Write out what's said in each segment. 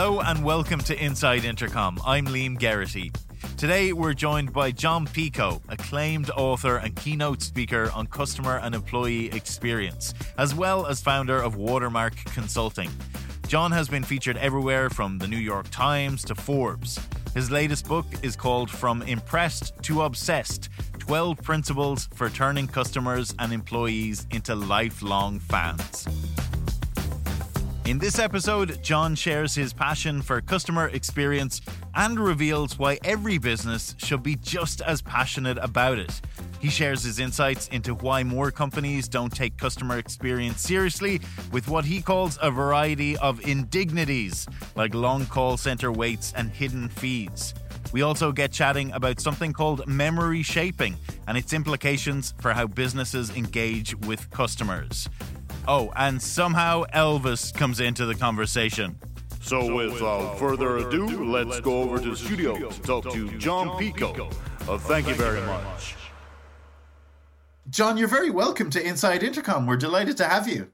Hello and welcome to Inside Intercom. I'm Liam Geraghty. Today we're joined by Jon Picoult, acclaimed author and keynote speaker on customer and employee experience, as well as founder of Watermark Consulting. Jon has been featured everywhere from the New York Times to Forbes. His latest book is called From Impressed to Obsessed 12 Principles for Turning Customers and Employees into Lifelong Fans. In this episode, Jon shares his passion for customer experience and reveals why every business should be just as passionate about it. He shares his insights into why more companies don't take customer experience seriously with what he calls a variety of indignities, like long call center waits and hidden fees. We also get chatting about something called memory shaping and its implications for how businesses engage with customers. Oh, and somehow Elvis comes into the conversation. So, without further ado, let's go over to the studio to talk to Jon Picoult. Uh, thank you very much. Jon, you're very welcome to Inside Intercom. We're delighted to have you.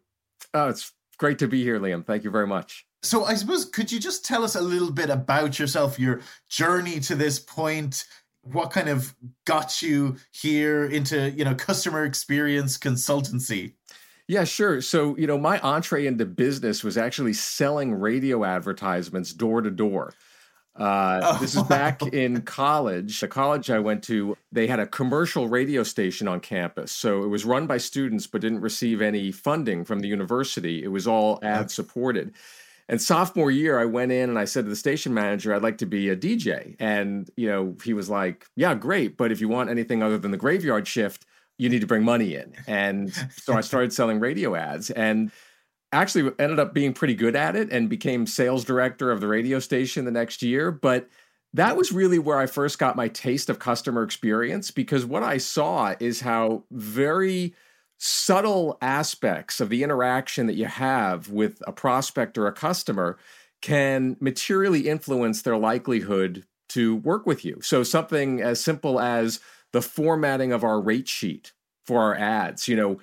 Oh, it's great to be here, Liam. Thank you very much. So, I suppose, could you just tell us a little bit about yourself, your journey to this point? What kind of got you here into, you know, customer experience consultancy? Yeah, sure. So, you know, my entree into business was actually selling radio advertisements door to door. Uh, oh, this is back wow. in college. The college I went to, they had a commercial radio station on campus. So it was run by students, but didn't receive any funding from the university. It was all ad supported. And sophomore year, I went in and I said to the station manager, I'd like to be a DJ. And, you know, he was like, Yeah, great. But if you want anything other than the graveyard shift, you need to bring money in. And so I started selling radio ads and actually ended up being pretty good at it and became sales director of the radio station the next year. But that was really where I first got my taste of customer experience because what I saw is how very subtle aspects of the interaction that you have with a prospect or a customer can materially influence their likelihood to work with you. So something as simple as the formatting of our rate sheet for our ads, you know,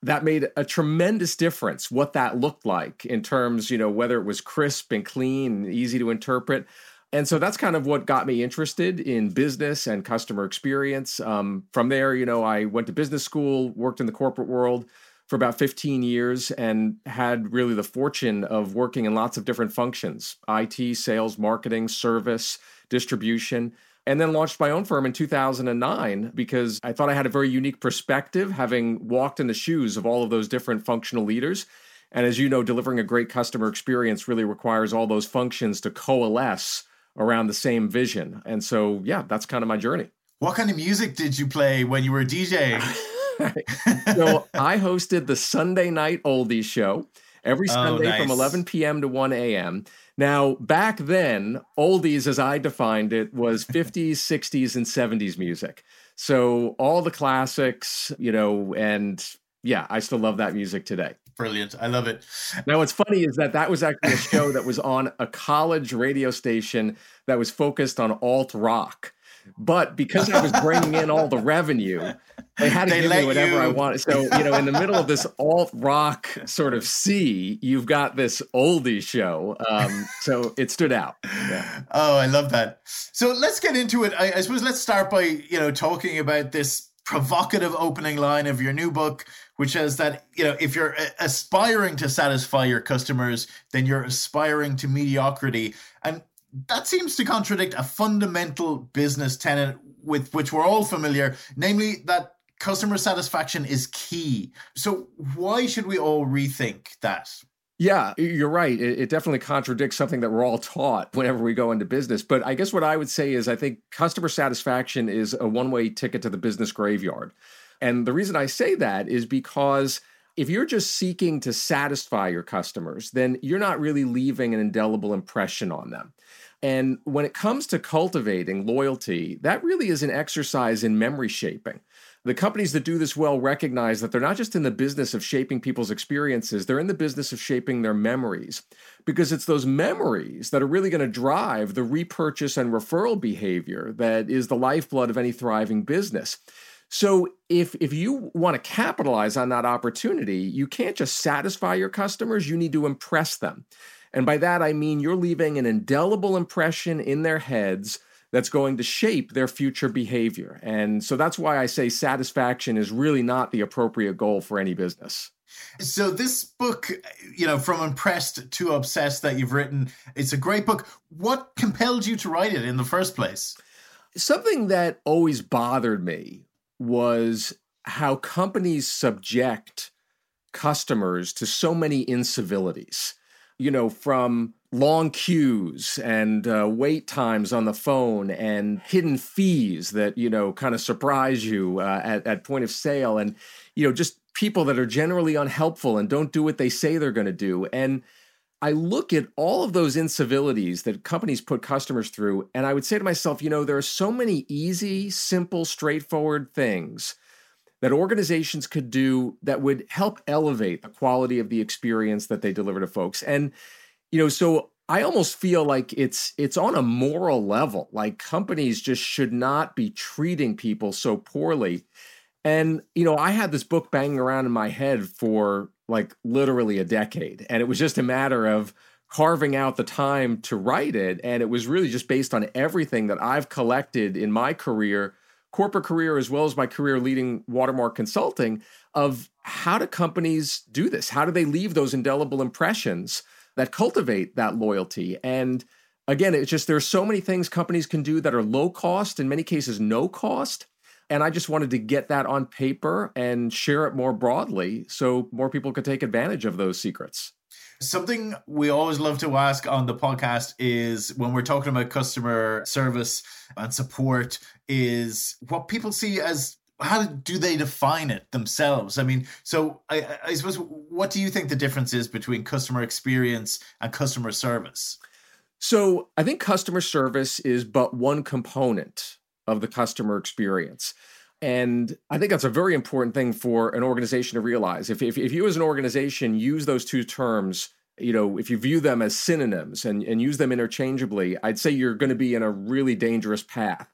that made a tremendous difference what that looked like in terms, you know, whether it was crisp and clean and easy to interpret. And so that's kind of what got me interested in business and customer experience. Um, from there, you know, I went to business school, worked in the corporate world for about 15 years, and had really the fortune of working in lots of different functions IT, sales, marketing, service, distribution and then launched my own firm in 2009 because I thought I had a very unique perspective, having walked in the shoes of all of those different functional leaders. And as you know, delivering a great customer experience really requires all those functions to coalesce around the same vision. And so, yeah, that's kind of my journey. What kind of music did you play when you were DJing? so I hosted the Sunday Night Oldies show every oh, Sunday oh, nice. from 11 p.m. to 1 a.m. Now, back then, oldies, as I defined it, was 50s, 60s, and 70s music. So all the classics, you know, and yeah, I still love that music today. Brilliant. I love it. Now, what's funny is that that was actually a show that was on a college radio station that was focused on alt rock. But because I was bringing in all the revenue, they had to they give me whatever you. I wanted. So, you know, in the middle of this alt rock sort of sea, you've got this oldie show. Um, so it stood out. Yeah. Oh, I love that. So let's get into it. I, I suppose let's start by, you know, talking about this provocative opening line of your new book, which says that, you know, if you're aspiring to satisfy your customers, then you're aspiring to mediocrity. And that seems to contradict a fundamental business tenet with which we're all familiar, namely that customer satisfaction is key. So, why should we all rethink that? Yeah, you're right. It, it, definitely contradicts something that we're all taught whenever we go into business. But I guess what I would say is I think customer satisfaction is a one way ticket to the business graveyard. And the reason I say that is because if you're just seeking to satisfy your customers, then you're not really leaving an indelible impression on them. And when it comes to cultivating loyalty, that really is an exercise in memory shaping. The companies that do this well recognize that they're not just in the business of shaping people's experiences, they're in the business of shaping their memories. Because it's those memories that are really going to drive the repurchase and referral behavior that is the lifeblood of any thriving business. So if if you want to capitalize on that opportunity, you can't just satisfy your customers, you need to impress them. And by that, I mean you're leaving an indelible impression in their heads that's going to shape their future behavior. And so that's why I say satisfaction is really not the appropriate goal for any business. So this book, you know, from impressed to obsessed that you've written, it's a great book. What compelled you to write it in the first place? Something that always bothered me was how companies subject customers to so many incivilities. You know, from long queues and uh, wait times on the phone and hidden fees that you know kind of surprise you uh, at, at point of sale and you know just people that are generally unhelpful and don't do what they say they're going to do. And I look at all of those incivilities that companies put customers through, and I would say to myself, you know, there are so many easy, simple, straightforward things that organizations could do that would help elevate the quality of the experience that they deliver to folks. And, you know, so I almost feel like it's it's on a moral level. Like companies just should not be treating people so poorly. And, you know, I had this book banging around in my head for like literally a decade. And it was just a matter of carving out the time to write it. And it was really just based on everything that I've collected in my career, corporate career, as well as my career leading Watermark Consulting, of how do companies do this? How do they leave those indelible impressions that cultivate that loyalty? And again, it's just there's so many things companies can do that are low cost, in many cases, no cost and I just wanted to get that on paper and share it more broadly so more people could take advantage of those secrets. Something we always love to ask on the podcast is when we're talking about customer service and support, is what people see as how do they define it themselves? I mean, so I, I suppose what do you think the difference is between customer experience and customer service? So I think customer service is but one component of the customer experience. And I think that's a very important thing for an organization to realize. If, if, if you as an organization use those two terms, you know, if you view them as synonyms and, and use them interchangeably, I'd say you're going to be in a really dangerous path.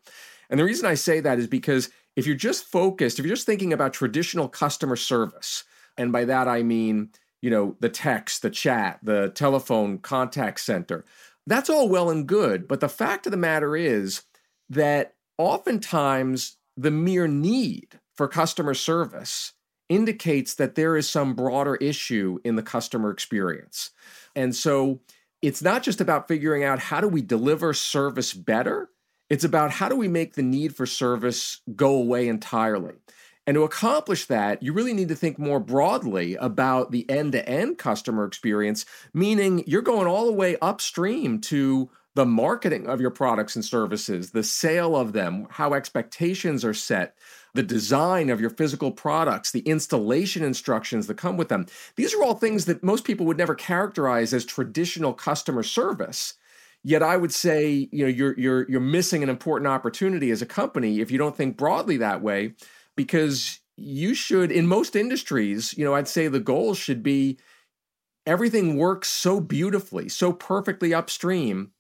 And the reason I say that is because if you're just focused, if you're just thinking about traditional customer service, and by that I mean, you know, the text, the chat, the telephone contact center, that's all well and good. But the fact of the matter is that oftentimes the mere need for customer service indicates that there is some broader issue in the customer experience. And so it's not just about figuring out how do we deliver service better, it's about how do we make the need for service go away entirely. And to accomplish that, you really need to think more broadly about the end to end customer experience, meaning you're going all the way upstream to the marketing of your products and services, the sale of them, how expectations are set, the design of your physical products, the installation instructions that come with them. These are all things that most people would never characterize as traditional customer service. Yet I would say, you know, you're you're you're missing an important opportunity as a company if you don't think broadly that way because you should in most industries, you know, I'd say the goal should be everything works so beautifully, so perfectly upstream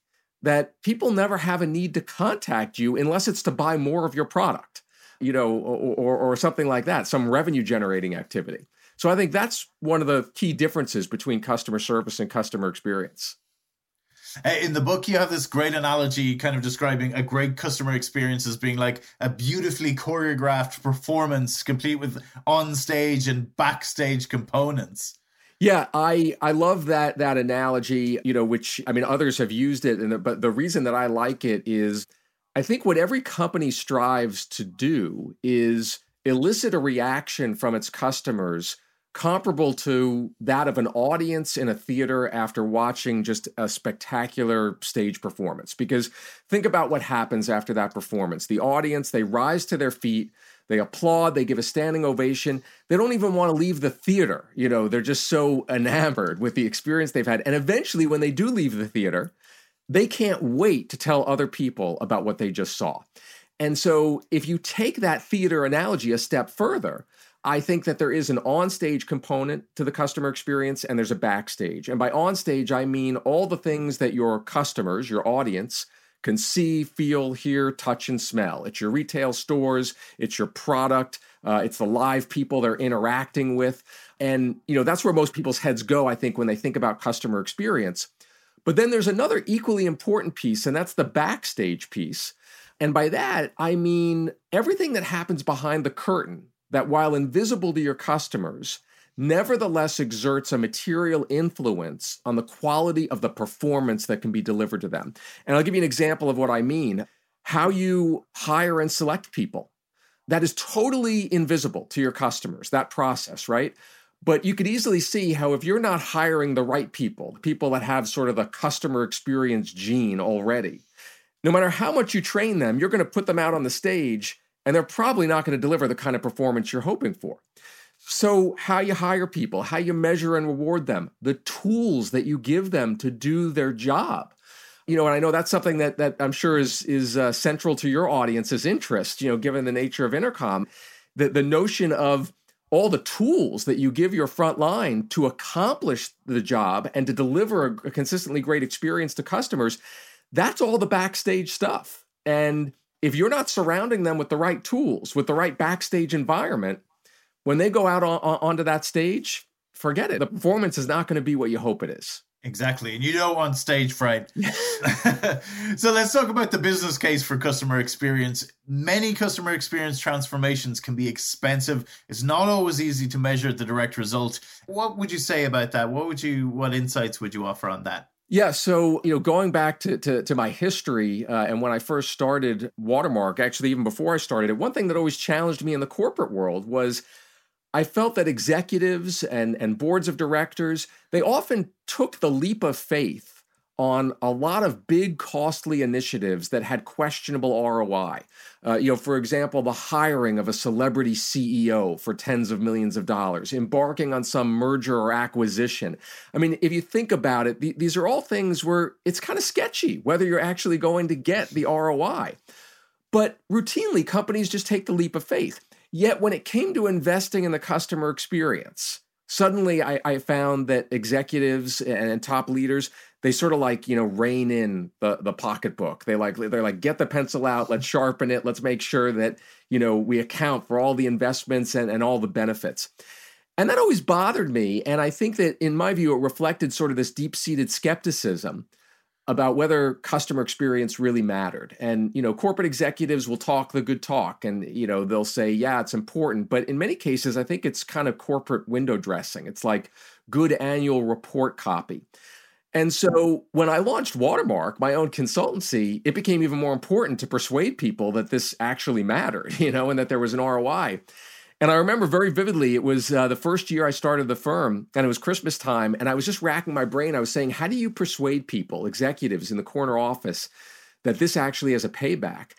that people never have a need to contact you unless it's to buy more of your product, you know, or, or, or something like that, some revenue generating activity. So I think that's one of the key differences between customer service and customer experience. In the book, you have this great analogy kind of describing a great customer experience as being like a beautifully choreographed performance, complete with on stage and backstage components. Yeah, I I love that that analogy, you know, which I mean others have used it and but the reason that I like it is I think what every company strives to do is elicit a reaction from its customers comparable to that of an audience in a theater after watching just a spectacular stage performance. Because think about what happens after that performance. The audience they rise to their feet they applaud, they give a standing ovation. They don't even want to leave the theater. You know, they're just so enamored with the experience they've had. And eventually, when they do leave the theater, they can't wait to tell other people about what they just saw. And so, if you take that theater analogy a step further, I think that there is an onstage component to the customer experience and there's a backstage. And by onstage, I mean all the things that your customers, your audience, can see, feel, hear, touch, and smell. It's your retail stores, it's your product, uh, it's the live people they're interacting with. And, you know, that's where most people's heads go, I think, when they think about customer experience. But then there's another equally important piece, and that's the backstage piece. And by that, I mean everything that happens behind the curtain that, while invisible to your customers, nevertheless exerts a material influence on the quality of the performance that can be delivered to them. And I'll give you an example of what I mean. How you hire and select people. That is totally invisible to your customers, that process, right? But you could easily see how if you're not hiring the right people, the people that have sort of the customer experience gene already, no matter how much you train them, you're going to put them out on the stage and they're probably not going to deliver the kind of performance you're hoping for. So, how you hire people, how you measure and reward them, the tools that you give them to do their job. You know, and I know that's something that that I'm sure is is uh, central to your audience's interest. You know, given the nature of intercom, the the notion of all the tools that you give your front line to accomplish the job and to deliver a, a consistently great experience to customers, that's all the backstage stuff. And if you're not surrounding them with the right tools, with the right backstage environment, when they go out on, on, onto that stage, forget it. The performance is not going to be what you hope it is. Exactly. And you don't want stage fright. so let's talk about the business case for customer experience. Many customer experience transformations can be expensive. It's not always easy to measure the direct result. What would you say about that? What would you what insights would you offer on that? Yeah, so you know, going back to to, to my history uh, and when I first started Watermark, actually even before I started it, one thing that always challenged me in the corporate world was I felt that executives and, and boards of directors, they often took the leap of faith on a lot of big, costly initiatives that had questionable ROI. Uh, you know, for example, the hiring of a celebrity CEO for tens of millions of dollars, embarking on some merger or acquisition. I mean, if you think about it, th- these are all things where it's kind of sketchy whether you're actually going to get the ROI. But routinely, companies just take the leap of faith. Yet when it came to investing in the customer experience, suddenly I, I found that executives and, and, top leaders they sort of like you know rein in the the pocketbook. They like they're like get the pencil out let's sharpen it let's make sure that you know we account for all the investments and, and all the benefits. And that always bothered me and i think that in my view it reflected sort of this deep-seated skepticism about whether customer experience really mattered. And you know, corporate executives will talk the good talk and you know, they'll say, "Yeah, it's important." But in many cases, I think it's kind of corporate window dressing. It's like good annual report copy. And so when I launched Watermark, my own consultancy, it became even more important to persuade people that this actually mattered, you know, and that there was an ROI. And I remember very vividly, it was uh, the first year I started the firm, and it was Christmas time, and I was just racking my brain. I was saying, how do you persuade people, executives in the corner office, that this actually has a payback?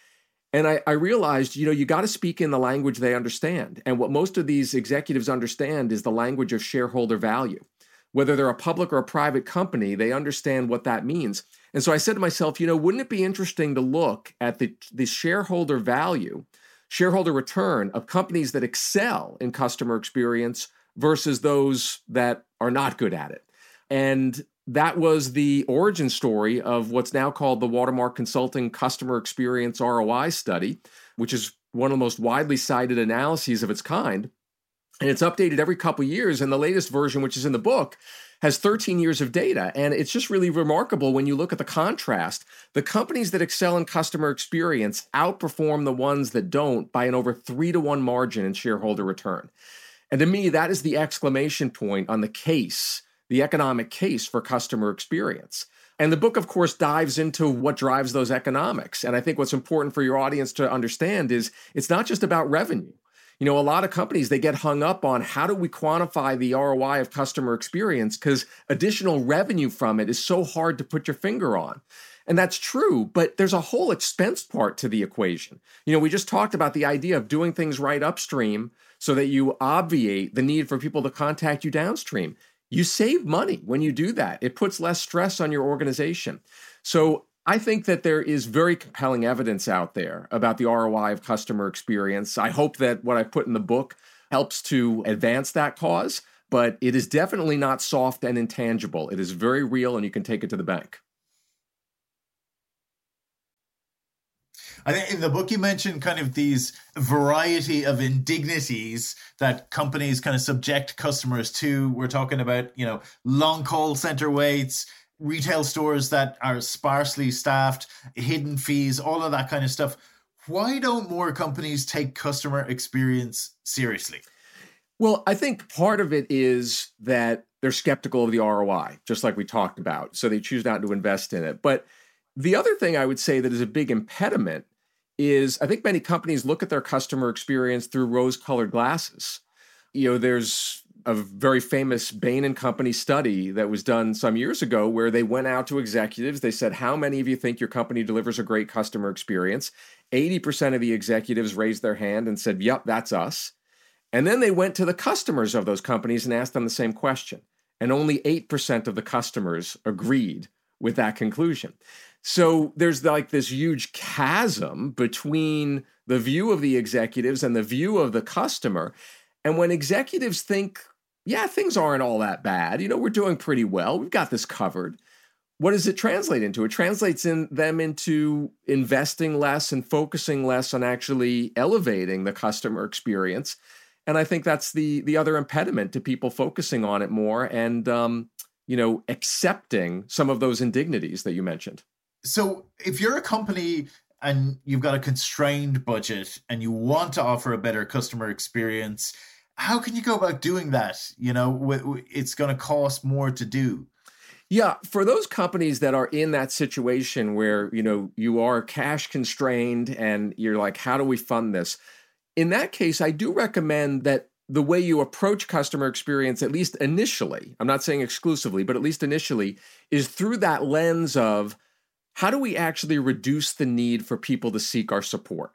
And I, I realized, you know, you got to speak in the language they understand. And what most of these executives understand is the language of shareholder value. Whether they're a public or a private company, they understand what that means. And so I said to myself, you know, wouldn't it be interesting to look at the, the shareholder value shareholder return of companies that excel in customer experience versus those that are not good at it. And that was the origin story of what's now called the Watermark Consulting Customer Experience ROI Study, which is one of the most widely cited analyses of its kind. And it's updated every couple years. And the latest version, which is in the book, has 13 years of data. And it's just really remarkable when you look at the contrast. The companies that excel in customer experience outperform the ones that don't by an over three to one margin in shareholder return. And to me, that is the exclamation point on the case, the economic case for customer experience. And the book, of course, dives into what drives those economics. And I think what's important for your audience to understand is it's not just about revenue you know, a lot of companies they get hung up on how do we quantify the ROI of customer experience because additional revenue from it is so hard to put your finger on. And that's true, but there's a whole expense part to the equation. You know, we just talked about the idea of doing things right upstream so that you obviate the need for people to contact you downstream. You save money when you do that. It puts less stress on your organization. So I think that there is very compelling evidence out there about the ROI of customer experience. I hope that what I put in the book helps to advance that cause, but it is definitely not soft and intangible. It is very real, and you can take it to the bank. I think in the book you mentioned kind of these variety of indignities that companies kind of subject customers to. We're talking about, you know, long call center waits, retail stores that are sparsely staffed, hidden fees, all of that kind of stuff. Why don't more companies take customer experience seriously? Well, I think part of it is that they're skeptical of the ROI, just like we talked about. So they choose not to invest in it. But the other thing I would say that is a big impediment is I think many companies look at their customer experience through rose colored glasses. You know, there's a very famous Bain and Company study that was done some years ago where they went out to executives. They said, How many of you think your company delivers a great customer experience? 80% of the executives raised their hand and said, Yep, that's us. And then they went to the customers of those companies and asked them the same question. And only 8% of the customers agreed with that conclusion. So there's like this huge chasm between the view of the executives and the view of the customer. And when executives think, yeah, things aren't all that bad, you know, we're doing pretty well, we've got this covered. What does it translate into? It translates in them into investing less and focusing less on actually elevating the customer experience. And I think that's the the other impediment to people focusing on it more and um, you know accepting some of those indignities that you mentioned. So if you're a company and you've got a constrained budget and you want to offer a better customer experience, how can you go about doing that? You know, it's going to cost more to do. Yeah, for those companies that are in that situation where, you know, you are cash constrained and you're like, how do we fund this? In that case, I do recommend that the way you approach customer experience, at least initially, I'm not saying exclusively, but at least initially, is through that lens of how do we actually reduce the need for people to seek our support?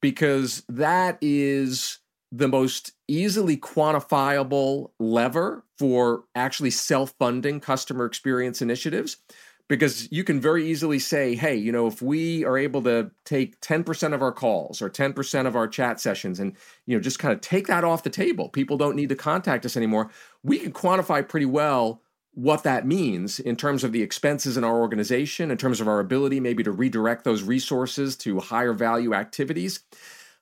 Because that is the most easily quantifiable lever for actually self funding customer experience initiatives. Because you can very easily say, hey, you know, if we are able to take 10% of our calls or 10% of our chat sessions and, you know, just kind of take that off the table, people don't need to contact us anymore, we can quantify pretty well what that means in terms of the expenses in our organization, in terms of our ability maybe to redirect those resources to higher value activities.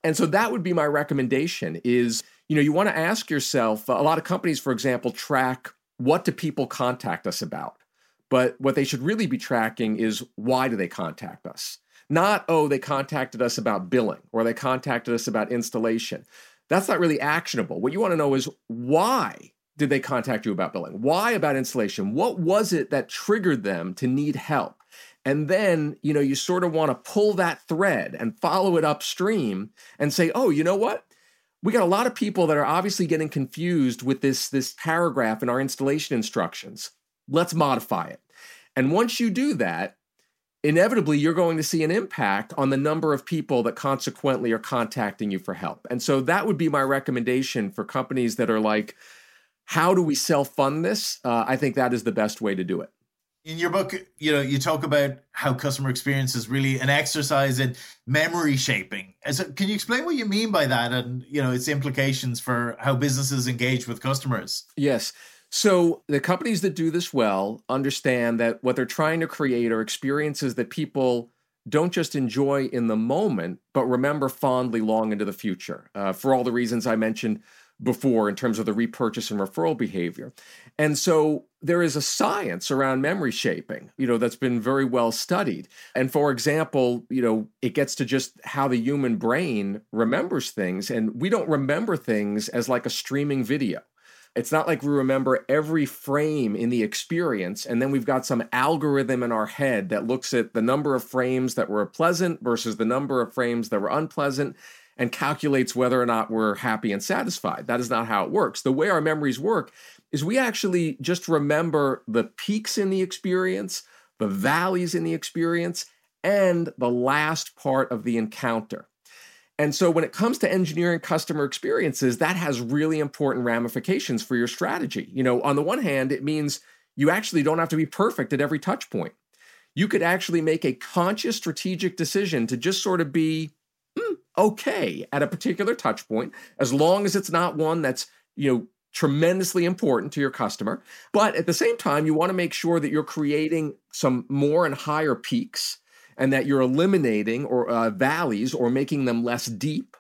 And so that would be my recommendation is, you know, you want to ask yourself, a lot of companies for example track what do people contact us about? But what they should really be tracking is why do they contact us? Not, oh, they contacted us about billing or they contacted us about installation. That's not really actionable. What you want to know is why did they contact you about billing? Why about installation? What was it that triggered them to need help? And then, you know, you sort of want to pull that thread and follow it upstream and say, oh, you know what? We got a lot of people that are obviously getting confused with this, this paragraph in our installation instructions. Let's modify it. And once you do that, inevitably you're going to see an impact on the number of people that consequently are contacting you for help. And so that would be my recommendation for companies that are like, how do we self fund this? Uh, I think that is the best way to do it. In your book, you know, you talk about how customer experience is really an exercise in memory shaping. So can you explain what you mean by that and, you know, its implications for how businesses engage with customers? Yes. So the companies that do this well understand that what they're trying to create are experiences that people don't just enjoy in the moment, but remember fondly long into the future. Uh, for all the reasons I mentioned before in terms of the repurchase and referral behavior. And so there is a science around memory shaping, you know, that's been very well studied. And for example, you know, it gets to just how the human brain remembers things and we don't remember things as like a streaming video. It's not like we remember every frame in the experience, and then we've got some algorithm in our head that looks at the number of frames that were pleasant versus the number of frames that were unpleasant and calculates whether or not we're happy and satisfied. That is not how it works. The way our memories work is we actually just remember the peaks in the experience, the valleys in the experience, and the last part of the encounter. And so when it comes to engineering customer experiences, that has really important ramifications for your strategy. You know, on the one hand, it means you actually don't have to be perfect at every touch point. You could actually make a conscious strategic decision to just sort of be okay at a particular touch point as long as it's not one that's you know tremendously important to your customer but at the same time you want to make sure that you're creating some more and higher peaks and that you're eliminating or uh, valleys or making them less deep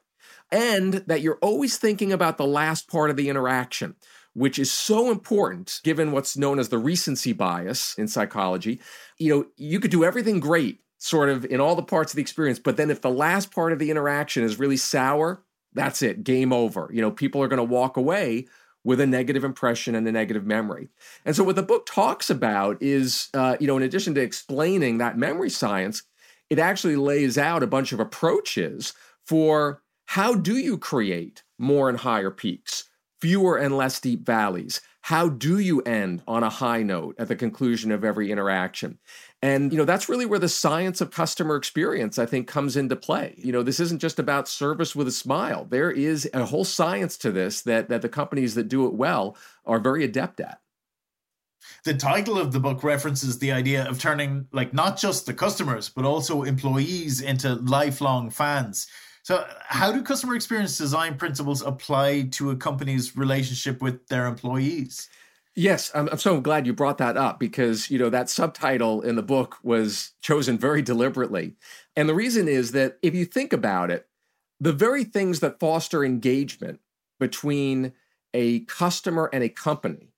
and that you're always thinking about the last part of the interaction which is so important given what's known as the recency bias in psychology. You know, you could do everything great sort of in all the parts of the experience, but then if the last part of the interaction is really sour, that's it, game over. You know, people are going to walk away with a negative impression and a negative memory. And so, what the book talks about is, uh, you know, in addition to explaining that memory science, it actually lays out a bunch of approaches for how do you create more and higher peaks, fewer and less deep valleys? How do you end on a high note at the conclusion of every interaction? And you know that's really where the science of customer experience I think comes into play. You know, this isn't just about service with a smile. There is a whole science to this that that the companies that do it well are very adept at. The title of the book references the idea of turning like not just the customers but also employees into lifelong fans. So, how do customer experience design principles apply to a company's relationship with their employees? Yes, I'm, I'm so glad you brought that up because, you know, that subtitle in the book was chosen very deliberately. And the reason is that if you think about it, the very things that foster engagement between a customer and a company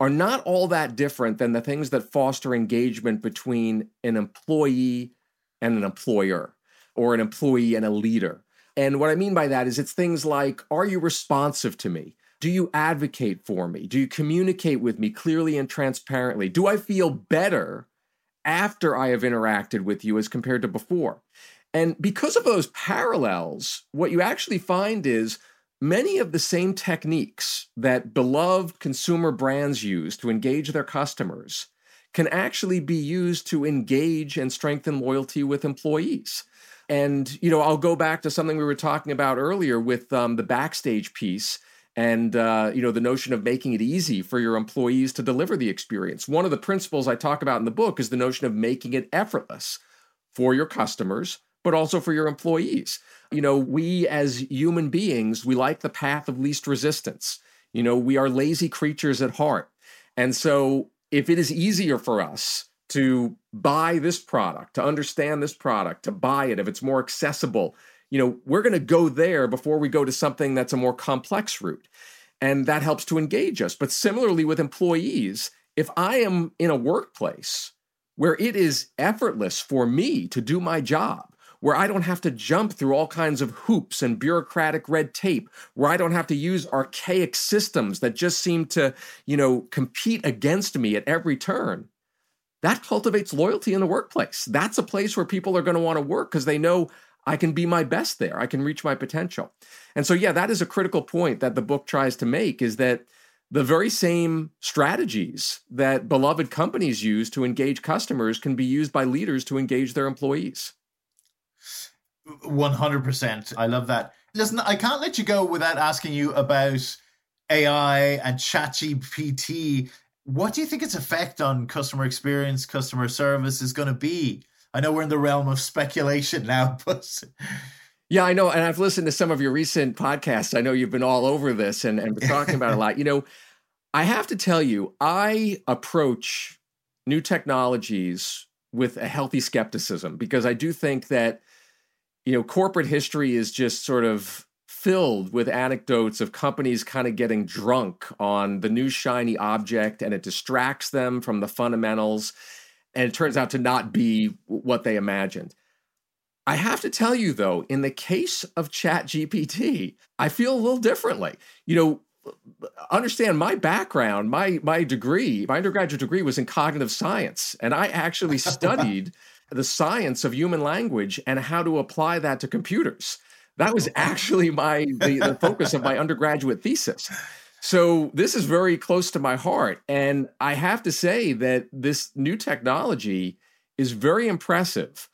are not all that different than the things that foster engagement between an employee and an employer or an employee and a leader. And what I mean by that is it's things like Are you responsive to me? Do you advocate for me? Do you communicate with me clearly and transparently? Do I feel better after I have interacted with you as compared to before? And because of those parallels, what you actually find is many of the same techniques that beloved consumer brands use to engage their customers can actually be used to engage and strengthen loyalty with employees. And, you know, I'll go back to something we were talking about earlier with um, the backstage piece and uh, you know the notion of making it easy for your employees to deliver the experience. One of the principles I talk about in the book is the notion of making it effortless for your customers, but also for your employees. You know, we as human beings, we like the path of least resistance. You know, we are lazy creatures at heart. And so if it is easier for us to buy this product, to understand this product, to buy it, if it's more accessible, you know, we're going to go there before we go to something that's a more complex route. And that helps to engage us. But similarly with employees, if I am in a workplace where it is effortless for me to do my job, where I don't have to jump through all kinds of hoops and bureaucratic red tape, where I don't have to use archaic systems that just seem to, you know, compete against me at every turn. That cultivates loyalty in the workplace. That's a place where people are going to want to work because they know I can be my best there. I can reach my potential. And so, yeah, that is a critical point that the book tries to make is that the very same strategies that beloved companies use to engage customers can be used by leaders to engage their employees. 100%. I love that. Listen, I can't let you go without asking you about AI and ChatGPT. What do you think its effect on customer experience, customer service is going to be? I know we're in the realm of speculation now, but yeah, I know. And I've listened to some of your recent podcasts. I know you've been all over this and, and talking about a lot. You know, I have to tell you, I approach new technologies with a healthy skepticism because I do think that, you know, corporate history is just sort of filled with anecdotes of companies kind of getting drunk on the new shiny object and it distracts them from the fundamentals and it turns out to not be what they imagined. I have to tell you though, in the case of ChatGPT, I feel a little differently. You know, uh, understand my background, my my degree, my undergraduate degree was in cognitive science, and I actually studied the science of human language and how to apply that to computers. That was actually my the, the focus of my undergraduate thesis. So this is very close to my heart. And I have to say that this new technology is very impressive.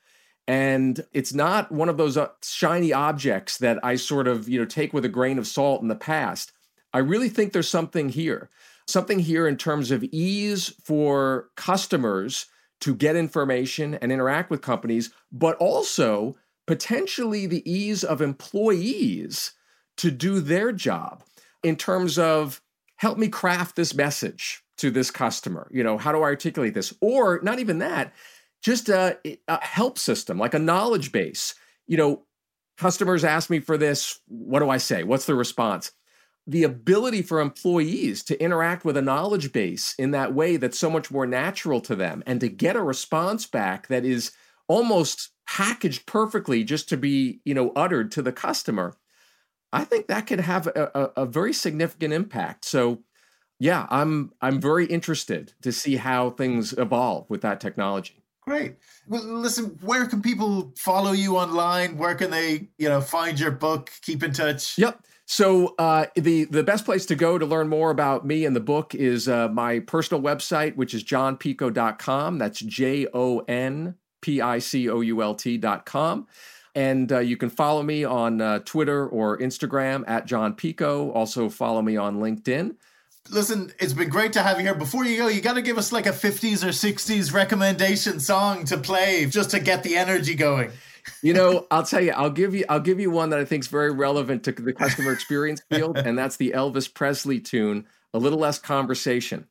And it's not one of those uh, shiny objects that I sort of, you know, take with a grain of salt in the past. I really think there's something here. Something here in terms of ease for customers to get information and interact with companies, but also potentially the ease of employees to do their job in terms of help me craft this message to this customer. You know, how do I articulate this? Or not even that, just a, a help system, like a knowledge base. You know, customers ask me for this. What do I say? What's the response? the ability for employees to interact with a knowledge base in that way that's so much more natural to them and to get a response back that is almost packaged perfectly just to be you know uttered to the customer i think that could have a, a, a very significant impact so yeah i'm i'm very interested to see how things evolve with that technology Great. Well, listen, where can people follow you online? Where can they, you know, find your book? Keep in touch. Yep. So uh, the the best place to go to learn more about me and the book is uh, my personal website, which is jonpicoult.com. That's J O N P I C O U L T.com. And uh, you can follow me on uh, Twitter or Instagram at Jon Picoult. Also follow me on LinkedIn. Listen, it's been great to have you here. Before you go, you got to give us like a 50s or 60s recommendation song to play just to get the energy going. You know, I'll tell you, I'll give you, I'll give you one that I think is very relevant to the customer experience field, and that's the Elvis Presley tune, "A Little Less Conversation."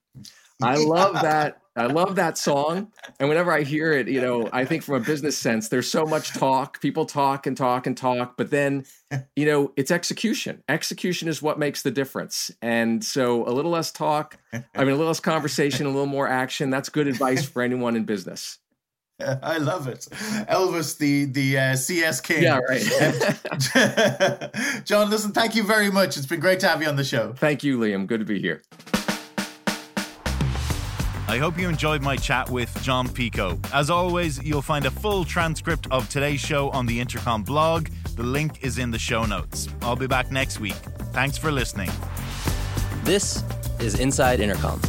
I love that. I love that song. And whenever I hear it, you know, I think from a business sense, there's so much talk. People talk and talk and talk, but then, you know, it's execution. Execution is what makes the difference. And so a little less talk, I mean, a little less conversation, a little more action. That's good advice for anyone in business. I love it, Elvis, the the uh, CS King. Yeah, right. Jon, listen, thank you very much. It's been great to have you on the show. Thank you, Liam. Good to be here. I hope you enjoyed my chat with Jon Picoult. As always, you'll find a full transcript of today's show on the Intercom blog. The link is in the show notes. I'll be back next week. Thanks for listening. This is Inside Intercom.